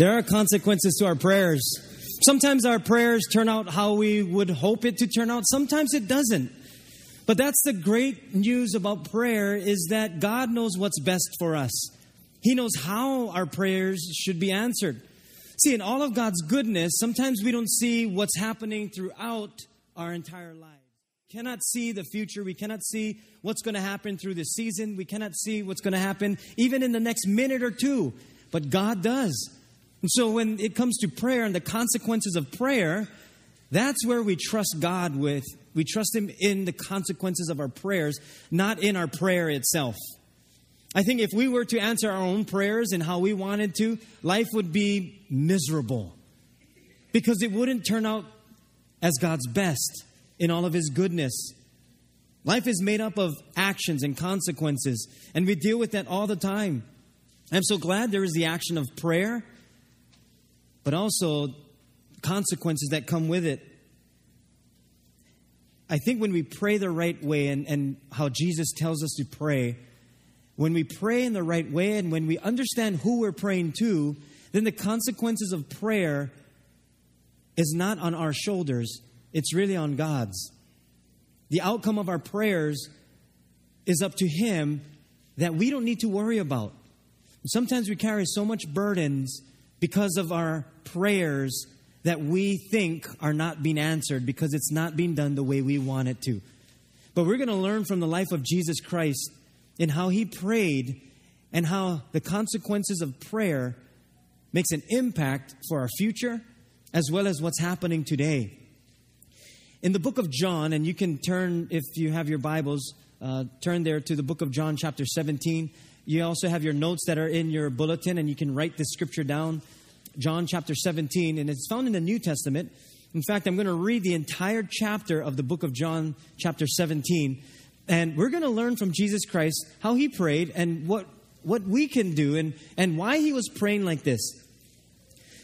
There are consequences to our prayers. Sometimes our prayers turn out how we would hope it to turn out, sometimes it doesn't. But that's the great news about prayer is that God knows what's best for us. He knows how our prayers should be answered. See, in all of God's goodness, sometimes we don't see what's happening throughout our entire lives. We cannot see the future. We cannot see what's going to happen through the season. We cannot see what's going to happen even in the next minute or two. But God does. And so when it comes to prayer and the consequences of prayer, that's where we trust God with. We trust Him in the consequences of our prayers, not in our prayer itself. I think if we were to answer our own prayers and how we wanted to, life would be miserable because it wouldn't turn out as God's best in all of His goodness. Life is made up of actions and consequences, and we deal with that all the time. I'm so glad there is the action of prayer but also consequences that come with it. I think when we pray the right way and, and how Jesus tells us to pray, when we pray in the right way and when we understand who we're praying to, then the consequences of prayer is not on our shoulders, it's really on God's. The outcome of our prayers is up to Him that we don't need to worry about. Sometimes we carry so much burdens because of our prayers that we think are not being answered because it's not being done the way we want it to. But we're going to learn from the life of Jesus Christ in how he prayed and how the consequences of prayer makes an impact for our future as well as what's happening today. In the book of John, and you can turn, if you have your Bibles, uh, turn there to the book of John, chapter 17. You also have your notes that are in your bulletin, and you can write this scripture down. John chapter 17, and it's found in the New Testament. In fact, I'm going to read the entire chapter of the book of John, chapter 17. And we're going to learn from Jesus Christ how he prayed and what, what we can do and, and why he was praying like this.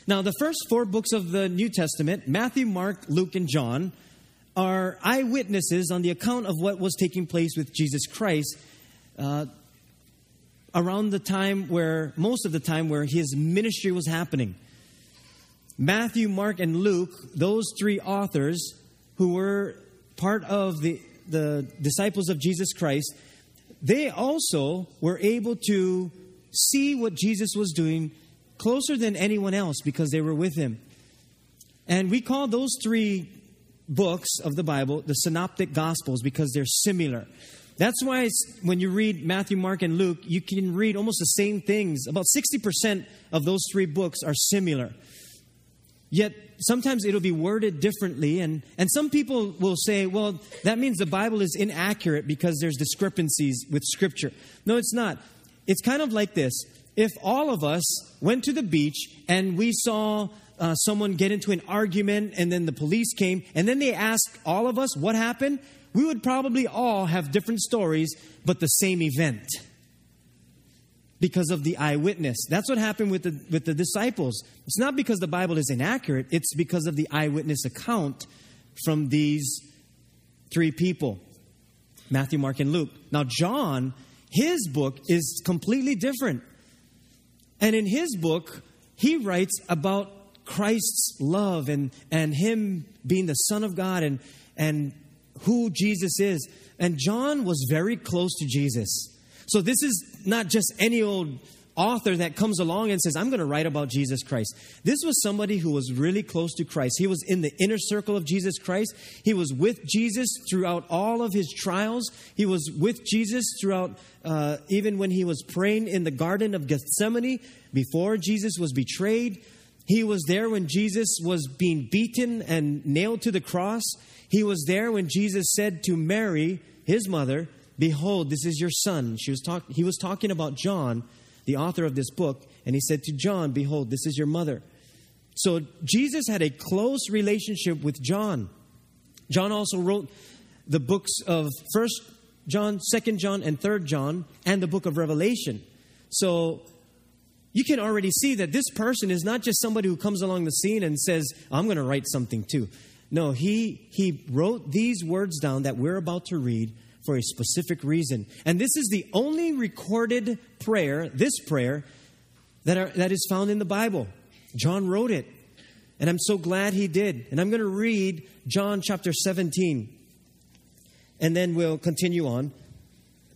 Now, the first four books of the New Testament, Matthew, Mark, Luke, and John, are eyewitnesses on the account of what was taking place with Jesus Christ. Uh, around the time where, most of the time, where his ministry was happening. Matthew, Mark, and Luke, those three authors who were part of the, the disciples of Jesus Christ, they also were able to see what Jesus was doing closer than anyone else because they were with him. And we call those three books of the Bible the synoptic gospels because they're similar. That's why when you read Matthew, Mark, and Luke, you can read almost the same things. About 60% of those three books are similar. Yet sometimes it'll be worded differently, and, and some people will say, well, that means the Bible is inaccurate because there's discrepancies with Scripture. No, it's not. It's kind of like this if all of us went to the beach and we saw uh, someone get into an argument and then the police came and then they asked all of us what happened we would probably all have different stories, but the same event because of the eyewitness. That's what happened with the, with the disciples. It's not because the Bible is inaccurate, it's because of the eyewitness account from these three people Matthew, Mark, and Luke. Now, John, his book is completely different. And in his book, he writes about Christ's love and, and him being the Son of God and, and who Jesus is. And John was very close to Jesus. So this is not just any old author that comes along and says, I'm going to write about Jesus Christ. This was somebody who was really close to Christ. He was in the inner circle of Jesus Christ. He was with Jesus throughout all of his trials. He was with Jesus throughout, uh, even when he was praying in the Garden of Gethsemane before Jesus was betrayed. He was there when Jesus was being beaten and nailed to the cross. He was there when Jesus said to Mary, his mother, Behold, this is your son. She was talk- he was talking about John, the author of this book, and he said to John, Behold, this is your mother. So Jesus had a close relationship with John. John also wrote the books of First John, Second John, and Third John, and the book of Revelation. So you can already see that this person is not just somebody who comes along the scene and says, I'm going to write something too. No, he, he wrote these words down that we're about to read for a specific reason. And this is the only recorded prayer, this prayer, that, are, that is found in the Bible. John wrote it. And I'm so glad he did. And I'm going to read John chapter 17. And then we'll continue on.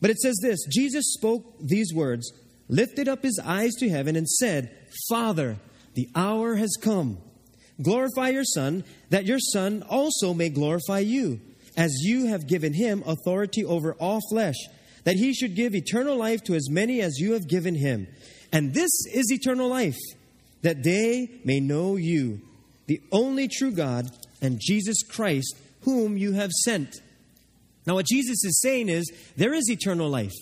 But it says this Jesus spoke these words, lifted up his eyes to heaven, and said, Father, the hour has come. Glorify your Son, that your Son also may glorify you, as you have given him authority over all flesh, that he should give eternal life to as many as you have given him. And this is eternal life, that they may know you, the only true God, and Jesus Christ, whom you have sent. Now, what Jesus is saying is there is eternal life.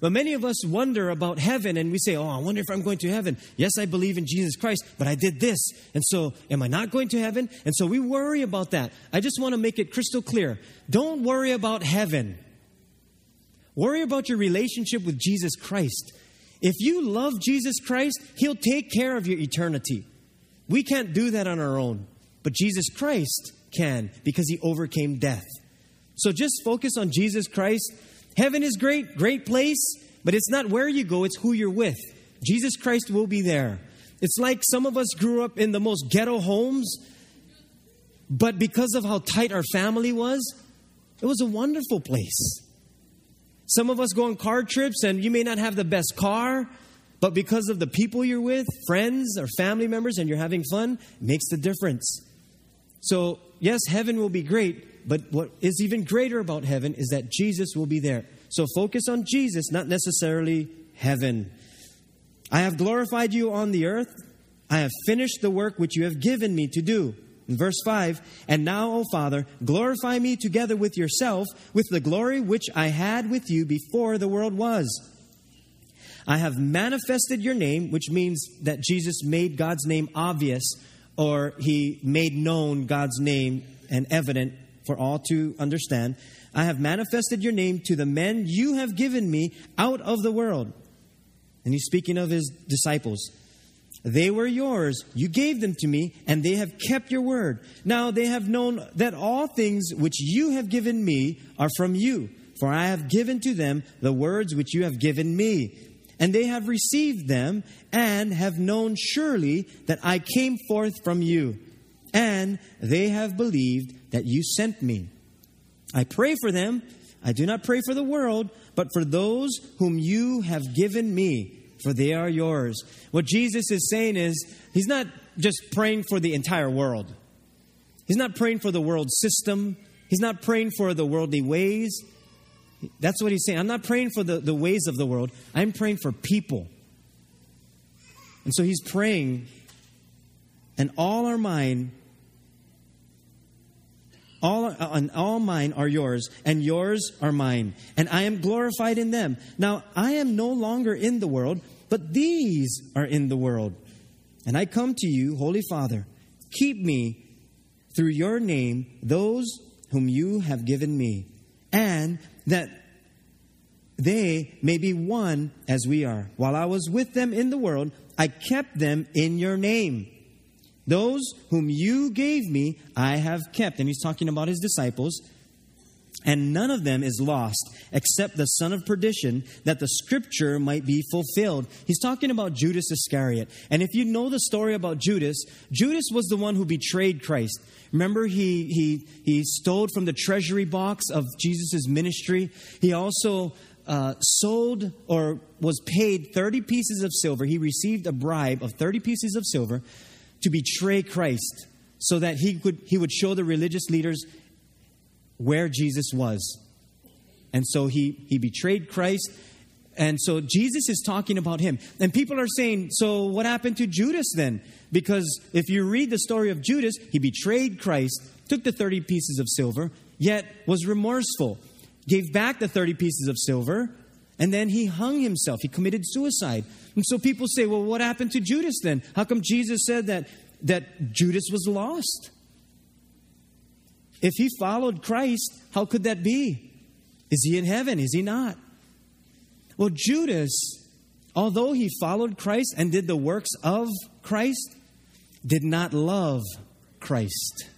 But many of us wonder about heaven and we say, Oh, I wonder if I'm going to heaven. Yes, I believe in Jesus Christ, but I did this. And so, am I not going to heaven? And so we worry about that. I just want to make it crystal clear. Don't worry about heaven. Worry about your relationship with Jesus Christ. If you love Jesus Christ, He'll take care of your eternity. We can't do that on our own, but Jesus Christ can because He overcame death. So just focus on Jesus Christ. Heaven is great, great place, but it's not where you go, it's who you're with. Jesus Christ will be there. It's like some of us grew up in the most ghetto homes, but because of how tight our family was, it was a wonderful place. Some of us go on car trips and you may not have the best car, but because of the people you're with, friends or family members, and you're having fun, makes the difference. So, yes, heaven will be great, but what is even greater about heaven is that Jesus will be there. So, focus on Jesus, not necessarily heaven. I have glorified you on the earth. I have finished the work which you have given me to do. In verse 5, and now, O Father, glorify me together with yourself with the glory which I had with you before the world was. I have manifested your name, which means that Jesus made God's name obvious or he made known God's name and evident for all to understand. I have manifested your name to the men you have given me out of the world. And he's speaking of his disciples. They were yours. You gave them to me, and they have kept your word. Now they have known that all things which you have given me are from you. For I have given to them the words which you have given me. And they have received them, and have known surely that I came forth from you. And they have believed that you sent me. I pray for them. I do not pray for the world, but for those whom you have given me for they are yours. What Jesus is saying is, He's not just praying for the entire world. He's not praying for the world system. He's not praying for the worldly ways. That's what he's saying. I'm not praying for the, the ways of the world. I'm praying for people. And so he's praying, and all are mine, all, and all mine are yours, and yours are mine, and I am glorified in them. Now I am no longer in the world, but these are in the world. And I come to you, Holy Father, keep me through your name, those whom you have given me, and that they may be one as we are. While I was with them in the world, I kept them in your name. Those whom you gave me, I have kept. And he's talking about his disciples and none of them is lost except the son of perdition, that the scripture might be fulfilled. He's talking about Judas Iscariot. And if you know the story about Judas, Judas was the one who betrayed Christ. Remember, he, he, he stole from the treasury box of Jesus' ministry. He also uh, sold or was paid 30 pieces of silver. He received a bribe of 30 pieces of silver to betray Christ so that he, could, he would show the religious leaders where Jesus was. And so he, he betrayed Christ. And so Jesus is talking about him. And people are saying, so what happened to Judas then? Because if you read the story of Judas, he betrayed Christ, took the 30 pieces of silver, yet was remorseful, gave back the 30 pieces of silver, and then he hung himself. He committed suicide. And so people say, well, what happened to Judas then? How come Jesus said that, that Judas was lost? If he followed Christ, how could that be? Is he in heaven? Is he not? Well, Judas, although he followed Christ and did the works of Christ, did not love Christ.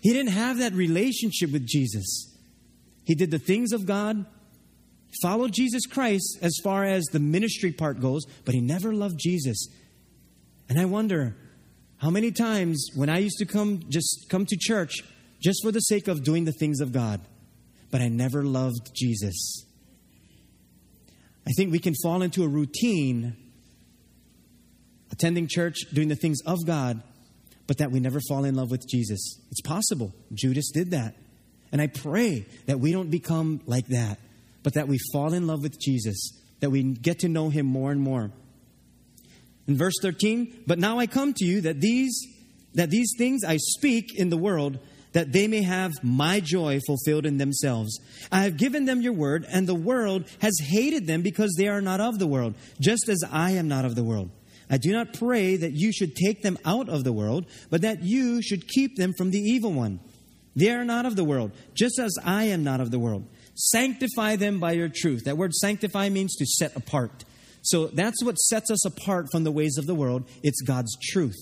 He didn't have that relationship with Jesus. He did the things of God, followed Jesus Christ as far as the ministry part goes, but he never loved Jesus. And I wonder how many times when I used to come just come to church just for the sake of doing the things of God, but I never loved Jesus. I think we can fall into a routine attending church, doing the things of God, but that we never fall in love with Jesus. It's possible. Judas did that. And I pray that we don't become like that, but that we fall in love with Jesus, that we get to know him more and more. In verse 13, but now I come to you that these that these things I speak in the world that they may have my joy fulfilled in themselves. I have given them your word, and the world has hated them because they are not of the world, just as I am not of the world. I do not pray that you should take them out of the world, but that you should keep them from the evil one. They are not of the world, just as I am not of the world. Sanctify them by your truth. That word sanctify means to set apart. So that's what sets us apart from the ways of the world. It's God's truth.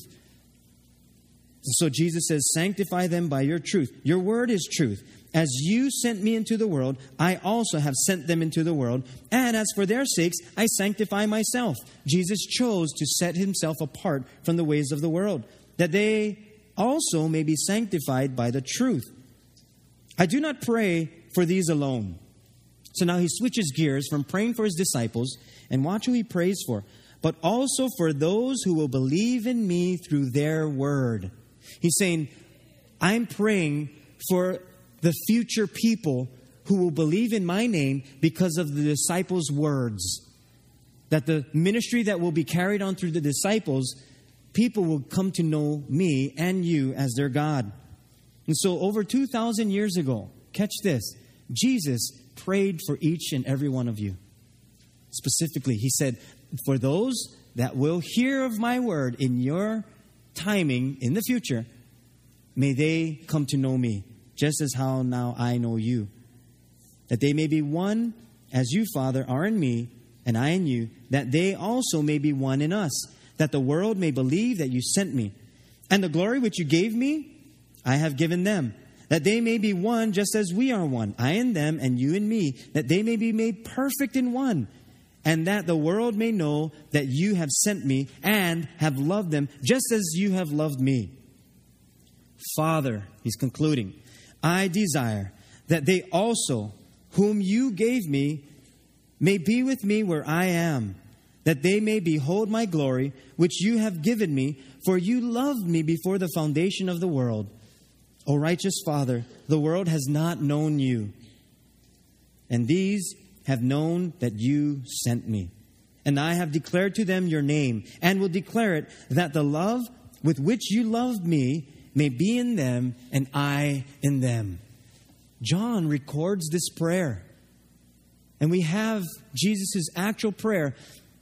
So Jesus says, Sanctify them by your truth. Your word is truth. As you sent me into the world, I also have sent them into the world. And as for their sakes, I sanctify myself. Jesus chose to set himself apart from the ways of the world, that they also may be sanctified by the truth. I do not pray for these alone. So now he switches gears from praying for his disciples, and watch who he prays for, but also for those who will believe in me through their word. He's saying, I'm praying for the future people who will believe in my name because of the disciples' words. That the ministry that will be carried on through the disciples, people will come to know me and you as their God. And so, over 2,000 years ago, catch this Jesus prayed for each and every one of you. Specifically, he said, For those that will hear of my word in your timing in the future, may they come to know me just as how now I know you. That they may be one as you, Father, are in me, and I in you, that they also may be one in us, that the world may believe that you sent me. And the glory which you gave me, I have given them, that they may be one just as we are one, I in them and you in me, that they may be made perfect in one, and that the world may know that you have sent me and have loved them just as you have loved me. Father, he's concluding, I desire that they also, whom you gave me, may be with me where I am, that they may behold my glory, which you have given me, for you loved me before the foundation of the world. O righteous Father, the world has not known you, and these have known that you sent me. And I have declared to them your name, and will declare it, that the love with which you loved me may be in them and I in them. John records this prayer. And we have Jesus' actual prayer.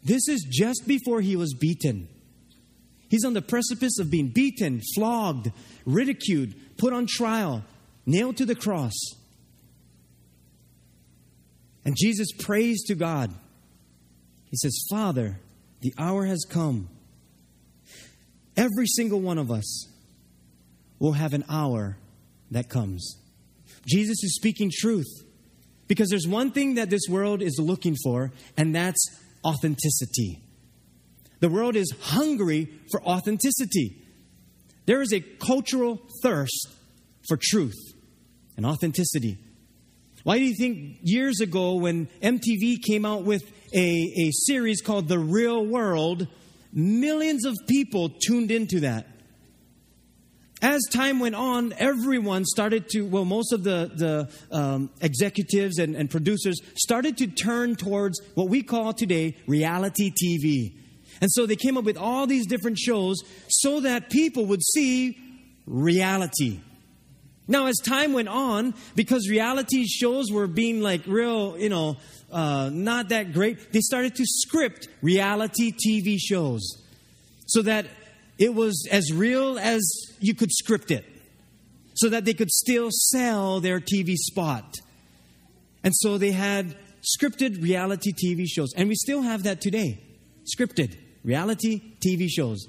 This is just before he was beaten. He's on the precipice of being beaten, flogged, ridiculed, put on trial, nailed to the cross. And Jesus prays to God. He says, Father, the hour has come. Every single one of us will have an hour that comes. Jesus is speaking truth because there's one thing that this world is looking for, and that's authenticity. The world is hungry for authenticity. There is a cultural thirst for truth and authenticity. Why do you think years ago, when MTV came out with a, a series called The Real World, millions of people tuned into that? as time went on, everyone started to, well, most of the, the um, executives and, and producers started to turn towards what we call today reality TV. And so they came up with all these different shows so that people would see reality. Now, as time went on, because reality shows were being like real, you know, uh, not that great, they started to script reality TV shows so that it was as real as you could script it so that they could still sell their TV spot. And so they had scripted reality TV shows. And we still have that today scripted reality TV shows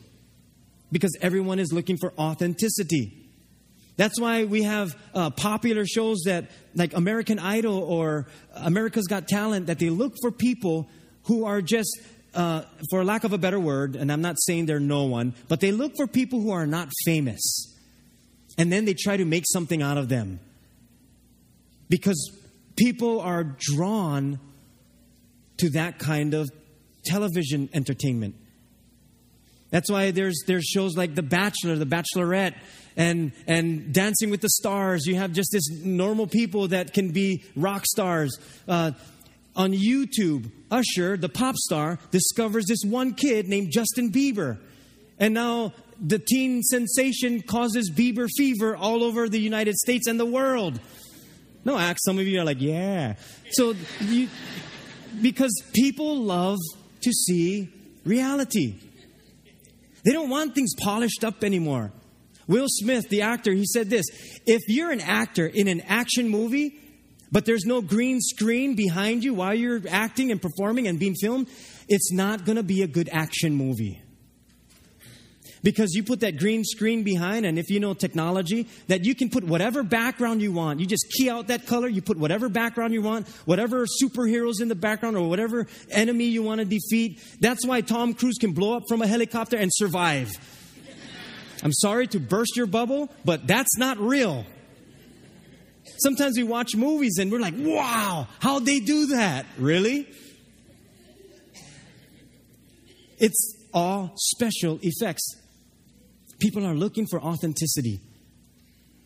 because everyone is looking for authenticity. That's why we have uh, popular shows that, like American Idol or America's Got Talent, that they look for people who are just uh, for lack of a better word, and I'm not saying they're no one, but they look for people who are not famous. And then they try to make something out of them. Because people are drawn to that kind of television entertainment. That's why there's there's shows like The Bachelor, The Bachelorette, and and Dancing with the Stars. You have just this normal people that can be rock stars. Uh, on YouTube, Usher, the pop star, discovers this one kid named Justin Bieber, and now the teen sensation causes Bieber fever all over the United States and the world. No, act. Some of you are like, yeah. So you, because people love to see reality. They don't want things polished up anymore. Will Smith, the actor, he said this If you're an actor in an action movie, but there's no green screen behind you while you're acting and performing and being filmed, it's not going to be a good action movie because you put that green screen behind and if you know technology that you can put whatever background you want. You just key out that color you put whatever background you want whatever superheroes in the background or whatever enemy you want to defeat. That's why tom cruise can blow up from a helicopter and survive. I'm sorry to burst your bubble but that's not real. Sometimes we watch movies and we're like wow how'd they do that? Really? It's all special effects People are looking for authenticity.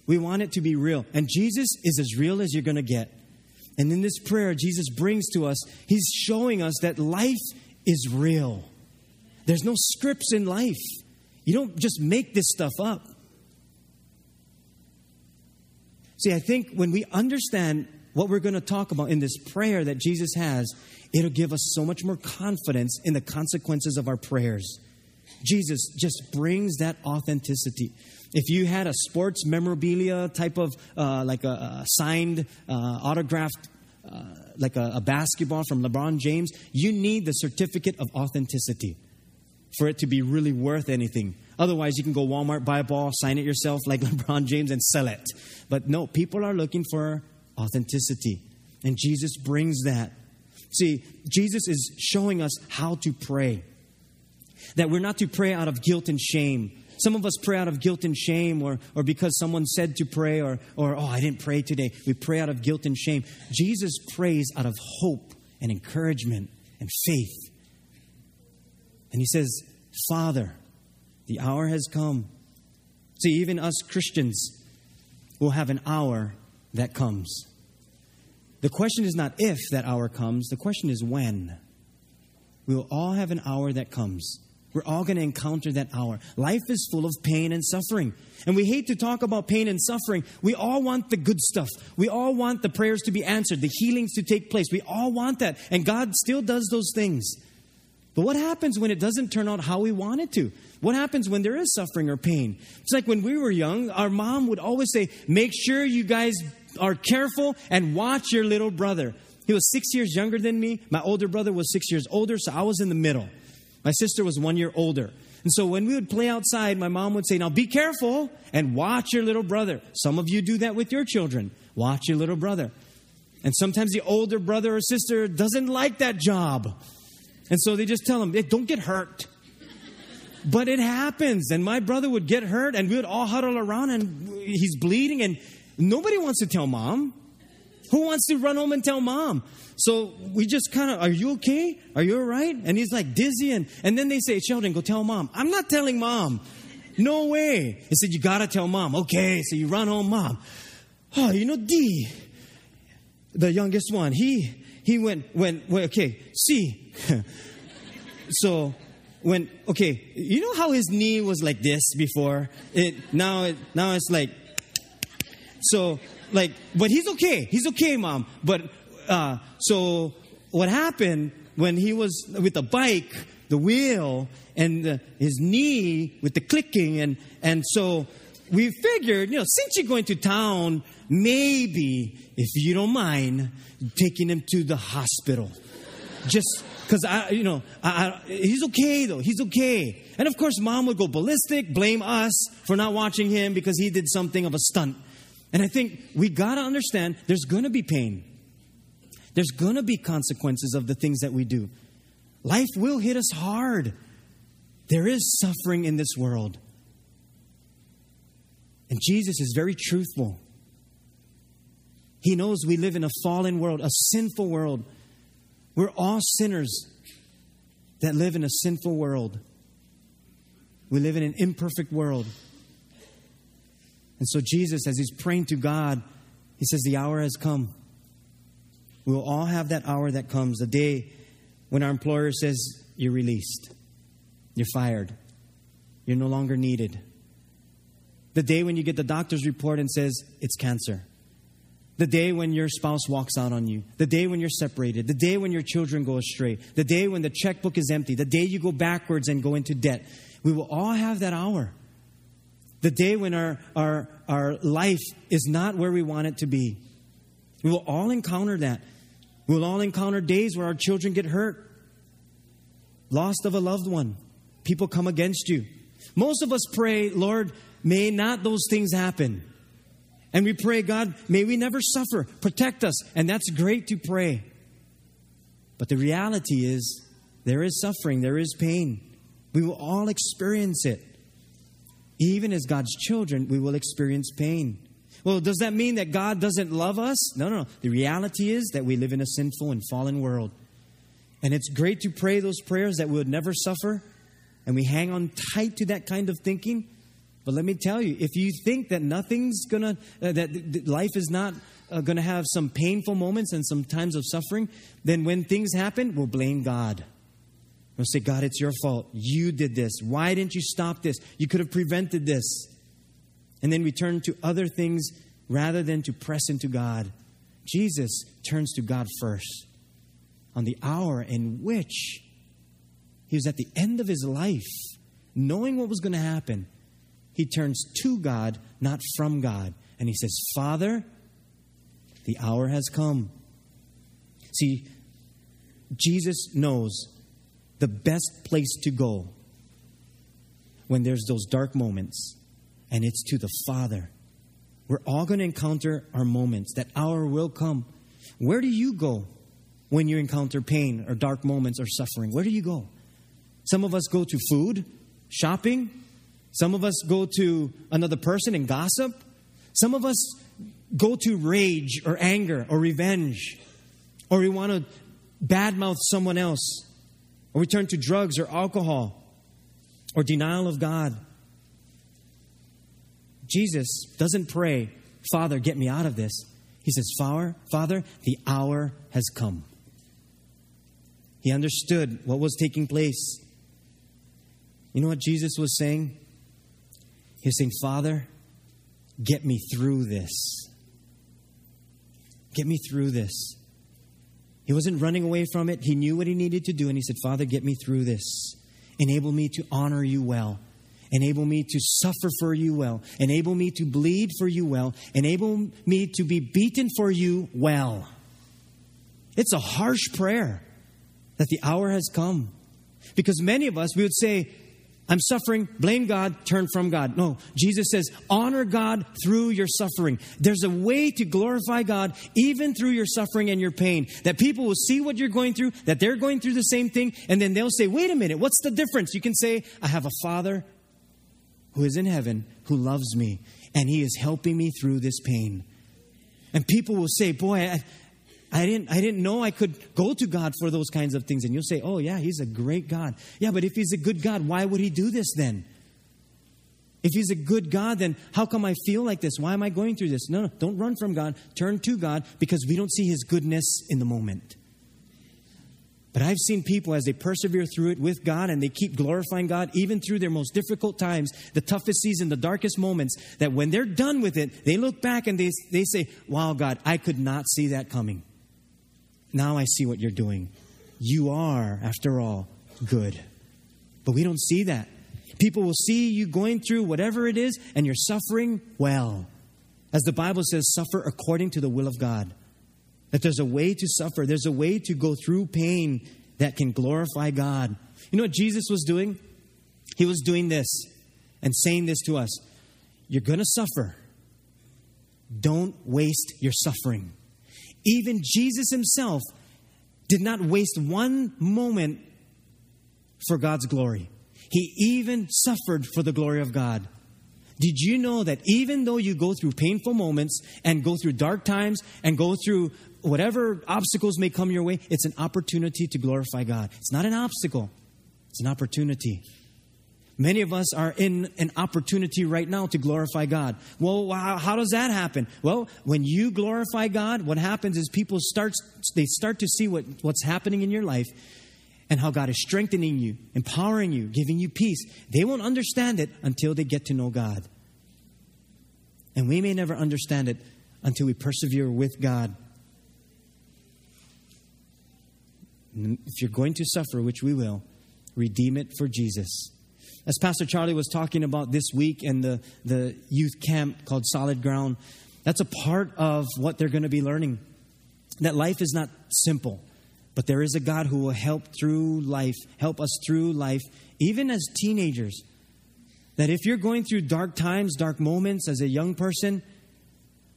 We want it to be real. And Jesus is as real as you're going to get. And in this prayer, Jesus brings to us, He's showing us that life is real. There's no scripts in life. You don't just make this stuff up. See, I think when we understand what we're going to talk about in this prayer that Jesus has, it'll give us so much more confidence in the consequences of our prayers. Jesus just brings that authenticity. If you had a sports memorabilia type of, uh, like a, a signed, uh, autographed, uh, like a, a basketball from LeBron James, you need the certificate of authenticity for it to be really worth anything. Otherwise, you can go Walmart, buy a ball, sign it yourself like LeBron James, and sell it. But no, people are looking for authenticity. And Jesus brings that. See, Jesus is showing us how to pray that we're not to pray out of guilt and shame. Some of us pray out of guilt and shame or, or because someone said to pray or, or, oh, I didn't pray today. We pray out of guilt and shame. Jesus prays out of hope and encouragement and faith. And he says, Father, the hour has come. See, even us Christians will have an hour that comes. The question is not if that hour comes, the question is when. We will all have an hour that comes. We're all going to encounter that hour. Life is full of pain and suffering. And we hate to talk about pain and suffering. We all want the good stuff. We all want the prayers to be answered, the healings to take place. We all want that. And God still does those things. But what happens when it doesn't turn out how we want it to? What happens when there is suffering or pain? It's like when we were young, our mom would always say, Make sure you guys are careful and watch your little brother. He was six years younger than me. My older brother was six years older, so I was in the middle. My sister was one year older. And so when we would play outside, my mom would say, Now be careful and watch your little brother. Some of you do that with your children. Watch your little brother. And sometimes the older brother or sister doesn't like that job. And so they just tell him, hey, Don't get hurt. But it happens. And my brother would get hurt, and we would all huddle around, and he's bleeding, and nobody wants to tell mom. Who wants to run home and tell mom? So we just kind of, are you okay? Are you all right? And he's like dizzy. And, and then they say, Sheldon, go tell mom. I'm not telling mom. No way. He said, you got to tell mom. Okay. So you run home, mom. Oh, you know, D, the youngest one, he, he went, went, went okay, C. so when, okay, you know how his knee was like this before? It, now, it, now it's like, so like, but he's okay. He's okay, mom. But uh, so what happened when he was with the bike, the wheel, and the, his knee with the clicking, and and so we figured, you know, since you're going to town, maybe if you don't mind taking him to the hospital, just because I, you know, I, I, he's okay though. He's okay. And of course, mom would go ballistic, blame us for not watching him because he did something of a stunt. And I think we got to understand there's going to be pain. There's going to be consequences of the things that we do. Life will hit us hard. There is suffering in this world. And Jesus is very truthful. He knows we live in a fallen world, a sinful world. We're all sinners that live in a sinful world. We live in an imperfect world. And so, Jesus, as he's praying to God, he says, The hour has come. We will all have that hour that comes, the day when our employer says, You're released, you're fired, you're no longer needed. The day when you get the doctor's report and says, It's cancer. The day when your spouse walks out on you. The day when you're separated. The day when your children go astray. The day when the checkbook is empty. The day you go backwards and go into debt. We will all have that hour. The day when our, our, our life is not where we want it to be. We will all encounter that. We will all encounter days where our children get hurt, lost of a loved one, people come against you. Most of us pray, Lord, may not those things happen. And we pray, God, may we never suffer. Protect us. And that's great to pray. But the reality is, there is suffering, there is pain. We will all experience it. Even as God's children, we will experience pain. Well, does that mean that God doesn't love us? No, no, no. The reality is that we live in a sinful and fallen world. And it's great to pray those prayers that we would never suffer. And we hang on tight to that kind of thinking. But let me tell you, if you think that nothing's gonna, uh, that life is not uh, gonna have some painful moments and some times of suffering, then when things happen, we'll blame God. We'll say, God, it's your fault. You did this. Why didn't you stop this? You could have prevented this. And then we turn to other things rather than to press into God. Jesus turns to God first on the hour in which he was at the end of his life, knowing what was going to happen he turns to God, not from God. And he says, Father, the hour has come. See, Jesus knows the best place to go when there's those dark moments, and it's to the Father. We're all going to encounter our moments. That hour will come. Where do you go when you encounter pain or dark moments or suffering? Where do you go? Some of us go to food, shopping, some of us go to another person and gossip. Some of us go to rage or anger or revenge. Or we want to badmouth someone else. Or we turn to drugs or alcohol or denial of God. Jesus doesn't pray, Father, get me out of this. He says, Father, Father, the hour has come. He understood what was taking place. You know what Jesus was saying? He's saying, Father, get me through this. Get me through this. He wasn't running away from it. He knew what he needed to do, and he said, Father, get me through this. Enable me to honor you well. Enable me to suffer for you well. Enable me to bleed for you well. Enable me to be beaten for you well. It's a harsh prayer that the hour has come. Because many of us, we would say, I'm suffering, blame God, turn from God. No, Jesus says, honor God through your suffering. There's a way to glorify God even through your suffering and your pain. That people will see what you're going through, that they're going through the same thing, and then they'll say, wait a minute, what's the difference? You can say, I have a Father who is in heaven who loves me, and He is helping me through this pain. And people will say, boy, I, I didn't, I didn't know I could go to God for those kinds of things. And you'll say, oh, yeah, He's a great God. Yeah, but if He's a good God, why would He do this then? If He's a good God, then how come I feel like this? Why am I going through this? No, no, don't run from God. Turn to God because we don't see His goodness in the moment. But I've seen people as they persevere through it with God and they keep glorifying God even through their most difficult times, the toughest season, the darkest moments, that when they're done with it, they look back and they, they say, Wow, God, I could not see that coming. Now I see what you're doing. You are, after all, good. But we don't see that. People will see you going through whatever it is and you're suffering well. As the Bible says, suffer according to the will of God. That there's a way to suffer, there's a way to go through pain that can glorify God. You know what Jesus was doing? He was doing this and saying this to us You're going to suffer. Don't waste your suffering. Even Jesus himself did not waste one moment for God's glory. He even suffered for the glory of God. Did you know that even though you go through painful moments and go through dark times and go through whatever obstacles may come your way, it's an opportunity to glorify God? It's not an obstacle, it's an opportunity. Many of us are in an opportunity right now to glorify God. Well, how, does that happen? Well, when you glorify God, what happens is people start they start to see what, what's happening in your life and how God is strengthening you, empowering you, giving you peace. They won't understand it until they get to know God. And we may never understand it until we persevere with God. If you're going to suffer, which we will, redeem it for Jesus. As Pastor Charlie was talking about this week in the, the youth camp called Solid Ground, that's a part of what they're going to be learning. That life is not simple, but there is a God who will help through life, help us through life, even as teenagers. That if you're going through dark times, dark moments as a young person,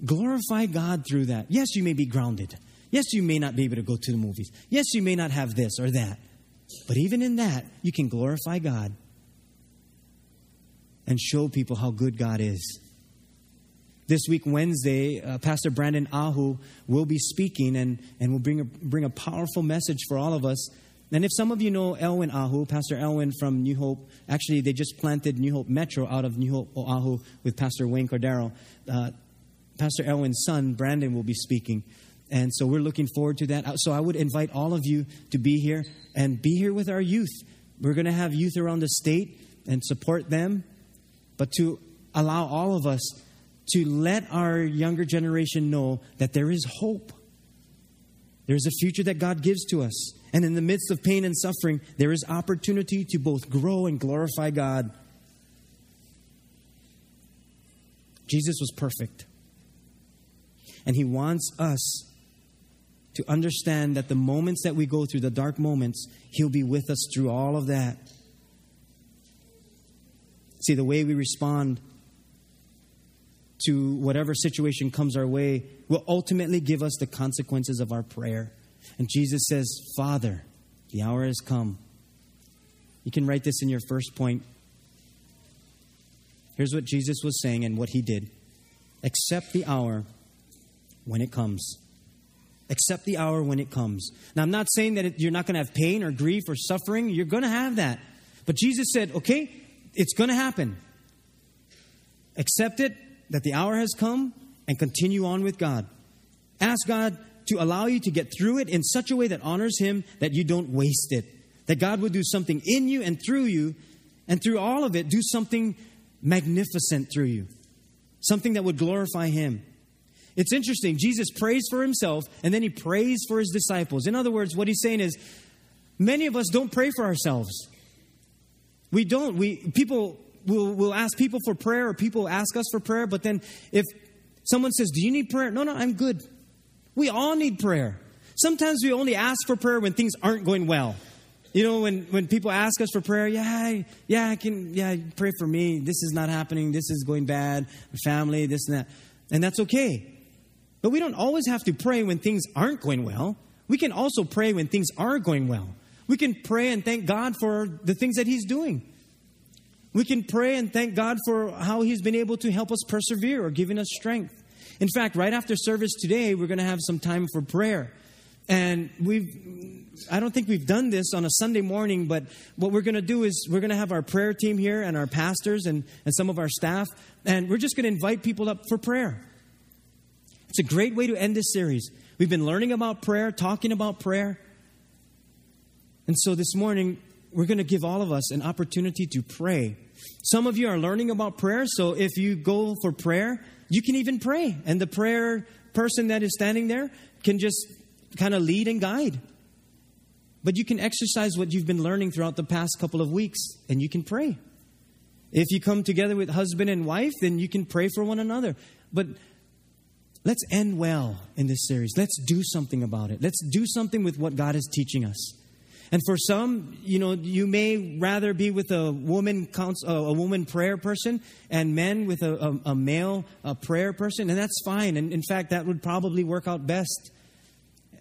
glorify God through that. Yes, you may be grounded. Yes, you may not be able to go to the movies. Yes, you may not have this or that. But even in that, you can glorify God and show people how good God is. This week, Wednesday, uh, Pastor Brandon Ahu will be speaking and, and will bring a, bring a powerful message for all of us. And if some of you know Elwin Ahu, Pastor Elwin from New Hope, actually, they just planted New Hope Metro out of New Hope Oahu with Pastor Wayne Cordeiro. Uh, Pastor Elwin's son, Brandon, will be speaking. And so we're looking forward to that. Uh, so I would invite all of you to be here and be here with our youth. We're going to have youth around the state and support them but to allow all of us to let our younger generation know that there is hope. There's a future that God gives to us. And in the midst of pain and suffering, there is opportunity to both grow and glorify God. Jesus was perfect. And He wants us to understand that the moments that we go through, the dark moments, He'll be with us through all of that. See, the way we respond to whatever situation comes our way will ultimately give us the consequences of our prayer. And Jesus says, Father, the hour has come. You can write this in your first point. Here's what Jesus was saying and what he did accept the hour when it comes. Accept the hour when it comes. Now, I'm not saying that you're not going to have pain or grief or suffering. You're going to have that. But Jesus said, okay, it's going to happen. Accept it that the hour has come and continue on with God. Ask God to allow you to get through it in such a way that honors Him that you don't waste it. That God would do something in you and through you, and through all of it, do something magnificent through you. Something that would glorify Him. It's interesting. Jesus prays for Himself and then He prays for His disciples. In other words, what He's saying is, many of us don't pray for ourselves. We don't. We people will will ask people for prayer, or people ask us for prayer. But then, if someone says, "Do you need prayer?" No, no, I'm good. We all need prayer. Sometimes we only ask for prayer when things aren't going well. You know, when, when people ask us for prayer, yeah, yeah, I can, yeah, pray for me. This is not happening. This is going bad. Family, this and that. And that's okay. But we don't always have to pray when things aren't going well. We can also pray when things are going well. We can pray and thank God for the things that He's doing. We can pray and thank God for how He's been able to help us persevere or giving us strength. In fact, right after service today, we're going to have some time for prayer. And we've, I don't think we've done this on a Sunday morning, but what we're going to do is we're going to have our prayer team here and our pastors and, and some of our staff, and we're just going to invite people up for prayer. It's a great way to end this series. We've been learning about prayer, talking about prayer. And so this morning, we're going to give all of us an opportunity to pray. Some of you are learning about prayer, so if you go for prayer, you can even pray. And the prayer person that is standing there can just kind of lead and guide. But you can exercise what you've been learning throughout the past couple of weeks, and you can pray. If you come together with husband and wife, then you can pray for one another. But let's end well in this series. Let's do something about it. Let's do something with what God is teaching us. And for some, you know, you may rather be with a woman a woman prayer person and men with a, a, a male a prayer person, and that's fine. And in fact, that would probably work out best.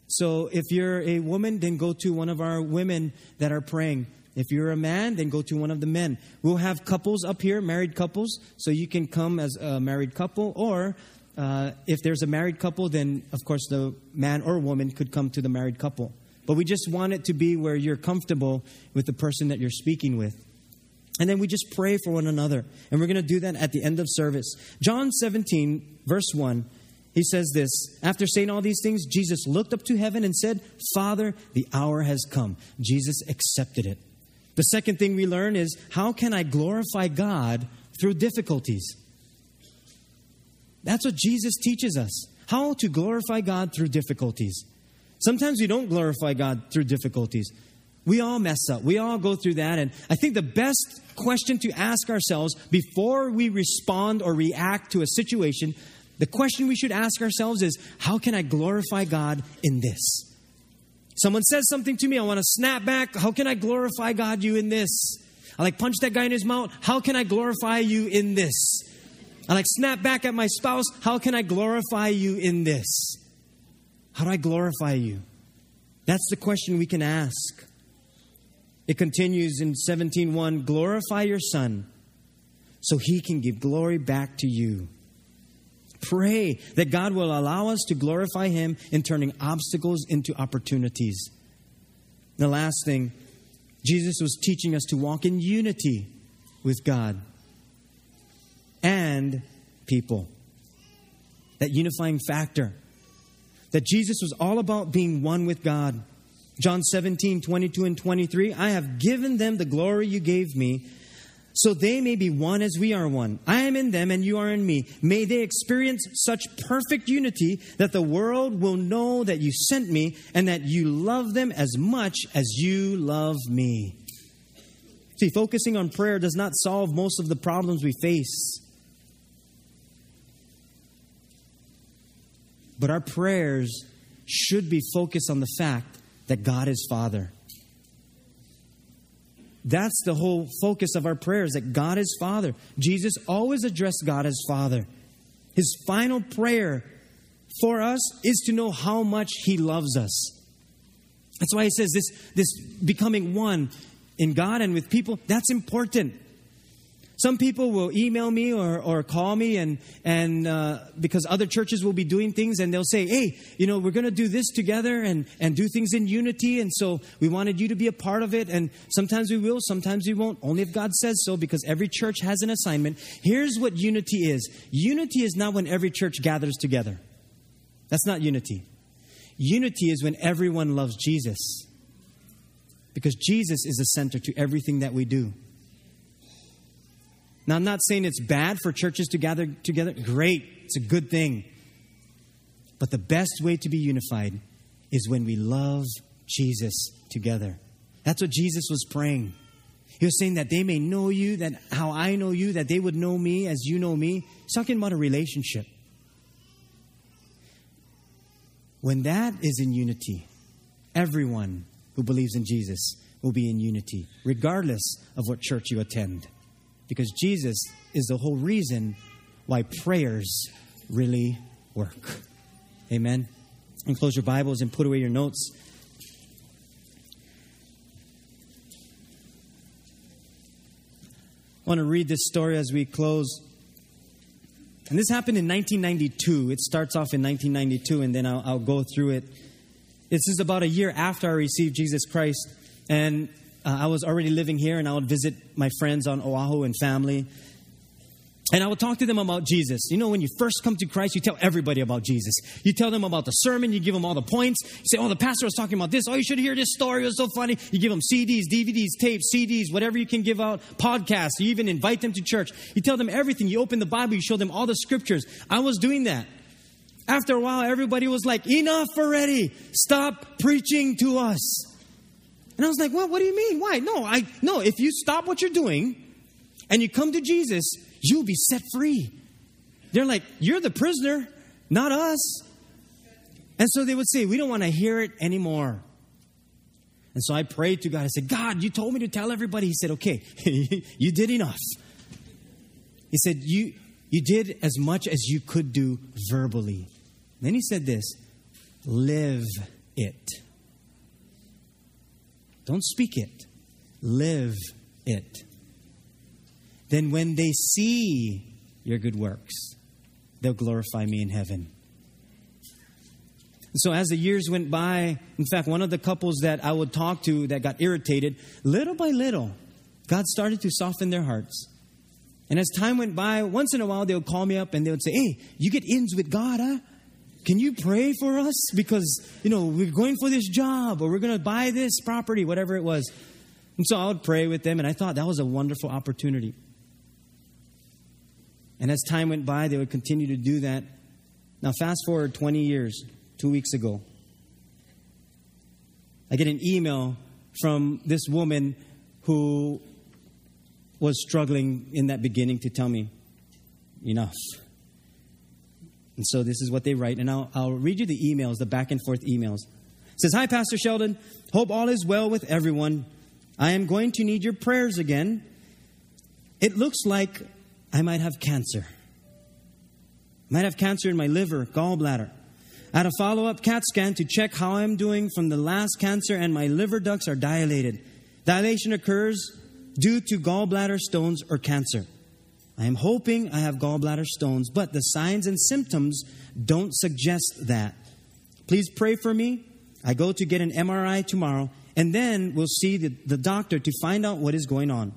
So if you're a woman, then go to one of our women that are praying. If you're a man, then go to one of the men. We'll have couples up here, married couples, so you can come as a married couple. Or uh, if there's a married couple, then of course the man or woman could come to the married couple. But we just want it to be where you're comfortable with the person that you're speaking with. And then we just pray for one another. And we're going to do that at the end of service. John 17, verse 1, he says this After saying all these things, Jesus looked up to heaven and said, Father, the hour has come. Jesus accepted it. The second thing we learn is how can I glorify God through difficulties? That's what Jesus teaches us how to glorify God through difficulties. Sometimes we don't glorify God through difficulties. We all mess up. We all go through that. And I think the best question to ask ourselves before we respond or react to a situation, the question we should ask ourselves is how can I glorify God in this? Someone says something to me, I want to snap back. How can I glorify God you in this? I like punch that guy in his mouth. How can I glorify you in this? I like snap back at my spouse. How can I glorify you in this? How do I glorify you? That's the question we can ask. It continues in 17:1, glorify your son so he can give glory back to you. Pray that God will allow us to glorify him in turning obstacles into opportunities. The last thing, Jesus was teaching us to walk in unity with God and people. That unifying factor. That Jesus was all about being one with God. John 17, 22 and 23. I have given them the glory you gave me, so they may be one as we are one. I am in them and you are in me. May they experience such perfect unity that the world will know that you sent me and that you love them as much as you love me. See, focusing on prayer does not solve most of the problems we face. But our prayers should be focused on the fact that God is Father. That's the whole focus of our prayers that God is Father. Jesus always addressed God as Father. His final prayer for us is to know how much He loves us. That's why He says this, this becoming one in God and with people, that's important. Some people will email me or, or call me, and, and uh, because other churches will be doing things, and they'll say, Hey, you know, we're going to do this together and, and do things in unity, and so we wanted you to be a part of it. And sometimes we will, sometimes we won't, only if God says so, because every church has an assignment. Here's what unity is unity is not when every church gathers together, that's not unity. Unity is when everyone loves Jesus, because Jesus is the center to everything that we do. Now, I'm not saying it's bad for churches to gather together. Great, it's a good thing. But the best way to be unified is when we love Jesus together. That's what Jesus was praying. He was saying that they may know you, that how I know you, that they would know me as you know me. He's talking about a relationship. When that is in unity, everyone who believes in Jesus will be in unity, regardless of what church you attend because Jesus is the whole reason why prayers really work. Amen. And close your Bibles and put away your notes. I want to read this story as we close. And this happened in 1992. It starts off in 1992, and then I'll, I'll go through it. This is about a year after I received Jesus Christ. And uh, I was already living here and I would visit my friends on Oahu and family. And I would talk to them about Jesus. You know, when you first come to Christ, you tell everybody about Jesus. You tell them about the sermon, you give them all the points. You say, oh, the pastor was talking about this. Oh, you should hear this story. It was so funny. You give them CDs, DVDs, tapes, CDs, whatever you can give out, podcasts. You even invite them to church. You tell them everything. You open the Bible, you show them all the scriptures. I was doing that. After a while, everybody was like, enough already. Stop preaching to us. And I was like, well, What do you mean? Why? No, I no. If you stop what you're doing and you come to Jesus, you'll be set free. They're like, you're the prisoner, not us. And so they would say, we don't want to hear it anymore. And so I prayed to God. I said, God, you told me to tell everybody. He said, okay, you did enough. He said, you, you did as much as you could do verbally. then he said this live it. Don't speak it, live it. Then when they see your good works, they'll glorify me in heaven. so as the years went by, in fact, one of the couples that I would talk to that got irritated, little by little, God started to soften their hearts. And as time went by, once in a while they would call me up and they would say, Hey, you get ins with God, huh? Can you pray for us? Because, you know, we're going for this job or we're going to buy this property, whatever it was. And so I would pray with them, and I thought that was a wonderful opportunity. And as time went by, they would continue to do that. Now, fast forward 20 years, two weeks ago. I get an email from this woman who was struggling in that beginning to tell me, enough. And so this is what they write, and I'll, I'll read you the emails, the back and forth emails. It says, Hi, Pastor Sheldon. Hope all is well with everyone. I am going to need your prayers again. It looks like I might have cancer. Might have cancer in my liver, gallbladder. I had a follow up CAT scan to check how I'm doing from the last cancer, and my liver ducts are dilated. Dilation occurs due to gallbladder stones or cancer. I am hoping I have gallbladder stones, but the signs and symptoms don't suggest that. Please pray for me. I go to get an MRI tomorrow, and then we'll see the, the doctor to find out what is going on.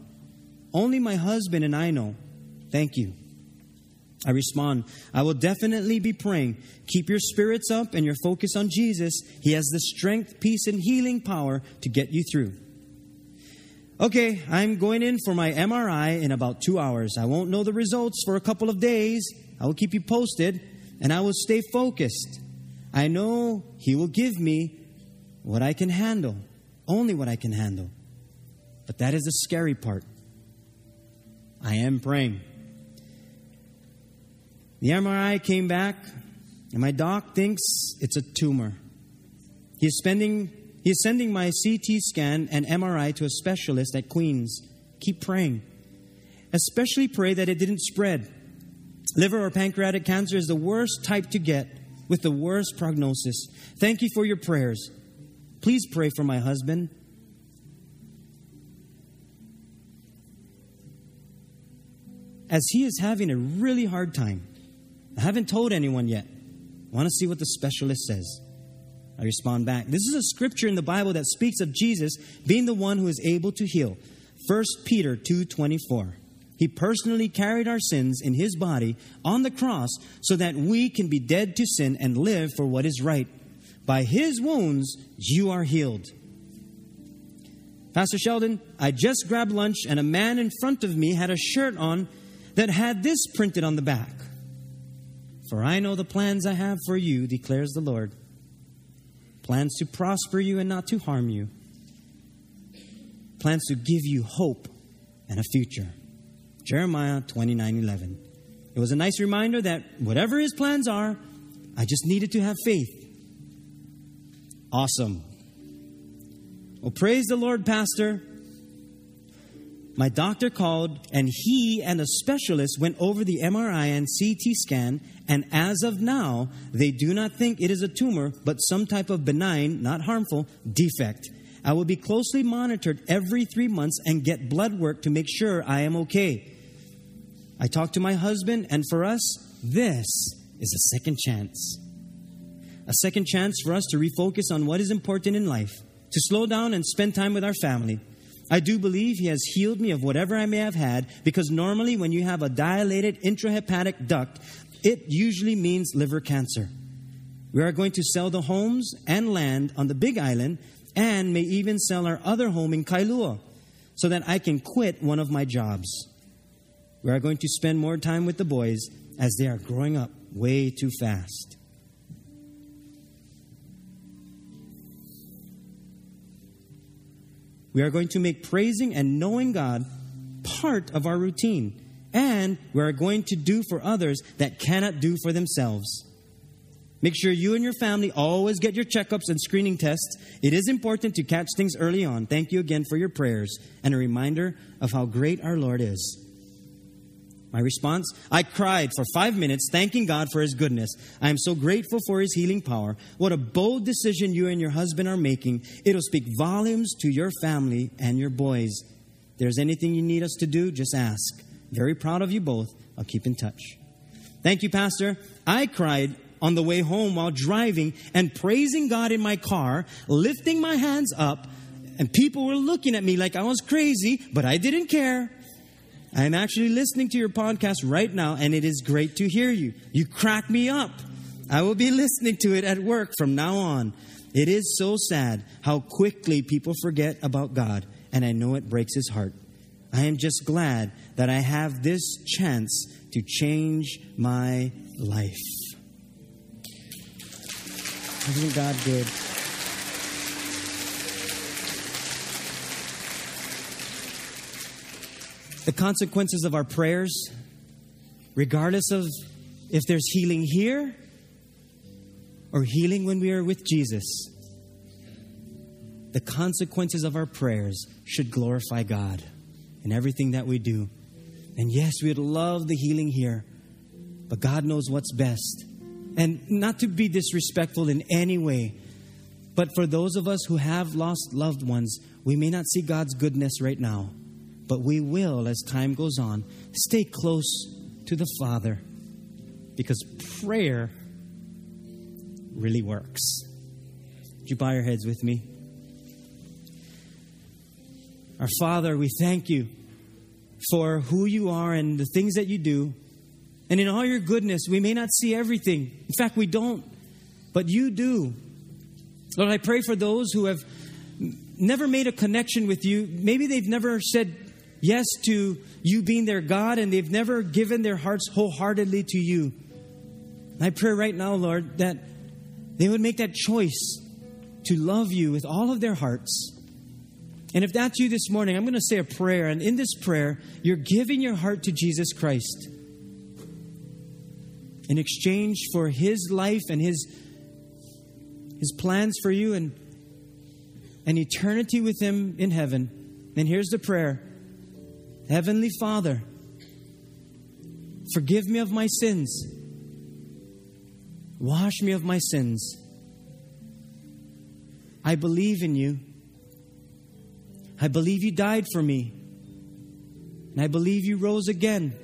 Only my husband and I know. Thank you. I respond, I will definitely be praying. Keep your spirits up and your focus on Jesus. He has the strength, peace, and healing power to get you through. Okay, I'm going in for my MRI in about two hours. I won't know the results for a couple of days. I will keep you posted and I will stay focused. I know He will give me what I can handle, only what I can handle. But that is the scary part. I am praying. The MRI came back, and my doc thinks it's a tumor. He's spending he is sending my CT scan and MRI to a specialist at Queens. Keep praying. Especially pray that it didn't spread. Liver or pancreatic cancer is the worst type to get with the worst prognosis. Thank you for your prayers. Please pray for my husband. As he is having a really hard time. I haven't told anyone yet. I want to see what the specialist says. I respond back. This is a scripture in the Bible that speaks of Jesus being the one who is able to heal. 1 Peter 2:24. He personally carried our sins in his body on the cross so that we can be dead to sin and live for what is right. By his wounds you are healed. Pastor Sheldon, I just grabbed lunch and a man in front of me had a shirt on that had this printed on the back. For I know the plans I have for you, declares the Lord. Plans to prosper you and not to harm you. Plans to give you hope and a future. Jeremiah 29 11. It was a nice reminder that whatever his plans are, I just needed to have faith. Awesome. Well, praise the Lord, Pastor. My doctor called, and he and a specialist went over the MRI and CT scan, and as of now, they do not think it is a tumor, but some type of benign, not harmful, defect. I will be closely monitored every three months and get blood work to make sure I am okay. I talked to my husband, and for us, this is a second chance. A second chance for us to refocus on what is important in life, to slow down and spend time with our family. I do believe He has healed me of whatever I may have had because normally when you have a dilated intrahepatic duct, it usually means liver cancer. We are going to sell the homes and land on the Big Island and may even sell our other home in Kailua so that I can quit one of my jobs. We are going to spend more time with the boys as they are growing up way too fast. We are going to make praising and knowing God part of our routine. And we are going to do for others that cannot do for themselves. Make sure you and your family always get your checkups and screening tests. It is important to catch things early on. Thank you again for your prayers and a reminder of how great our Lord is. My response I cried for five minutes, thanking God for His goodness. I am so grateful for His healing power. What a bold decision you and your husband are making. It'll speak volumes to your family and your boys. If there's anything you need us to do, just ask. Very proud of you both. I'll keep in touch. Thank you, Pastor. I cried on the way home while driving and praising God in my car, lifting my hands up, and people were looking at me like I was crazy, but I didn't care. I'm actually listening to your podcast right now, and it is great to hear you. You crack me up. I will be listening to it at work from now on. It is so sad how quickly people forget about God, and I know it breaks his heart. I am just glad that I have this chance to change my life. Isn't God good? The consequences of our prayers, regardless of if there's healing here or healing when we are with Jesus, the consequences of our prayers should glorify God in everything that we do. And yes, we'd love the healing here, but God knows what's best. And not to be disrespectful in any way, but for those of us who have lost loved ones, we may not see God's goodness right now but we will, as time goes on, stay close to the Father because prayer really works. Would you bow your heads with me? Our Father, we thank you for who you are and the things that you do. And in all your goodness, we may not see everything. In fact, we don't, but you do. Lord, I pray for those who have never made a connection with you. Maybe they've never said yes to you being their God and they've never given their hearts wholeheartedly to you. I pray right now, Lord, that they would make that choice to love you with all of their hearts. And if that's you this morning, I'm going to say a prayer. And in this prayer, you're giving your heart to Jesus Christ in exchange for his life and his, his plans for you and an eternity with him in heaven. And here's the prayer Heavenly Father, forgive me of my sins. Wash me of my sins. I believe in you. I believe you died for me. And I believe you rose again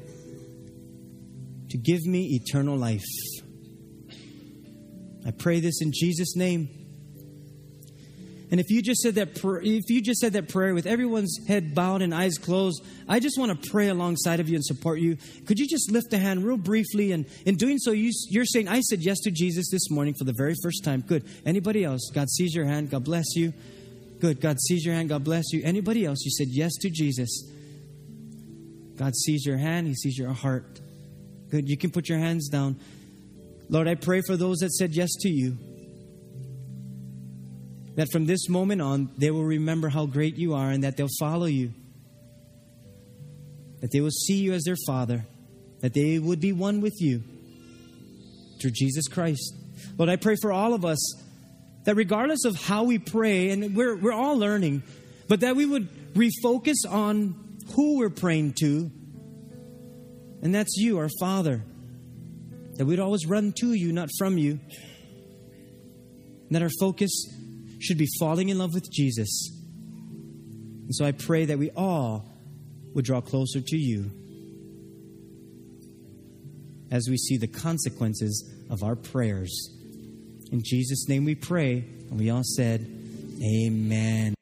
to give me eternal life. I pray this in Jesus' name. And if you just said that, pr- if you just said that prayer with everyone's head bowed and eyes closed, I just want to pray alongside of you and support you. Could you just lift a hand real briefly? And in doing so, you, you're saying, "I said yes to Jesus this morning for the very first time." Good. Anybody else? God sees your hand. God bless you. Good. God sees your hand. God bless you. Anybody else? You said yes to Jesus. God sees your hand. He sees your heart. Good. You can put your hands down. Lord, I pray for those that said yes to you that from this moment on, they will remember how great you are and that they'll follow you. That they will see you as their Father, that they would be one with you through Jesus Christ. Lord, I pray for all of us that regardless of how we pray, and we're, we're all learning, but that we would refocus on who we're praying to, and that's you, our Father. That we'd always run to you, not from you. And that our focus should be falling in love with Jesus. And so I pray that we all would draw closer to you as we see the consequences of our prayers. In Jesus' name we pray, and we all said, Amen.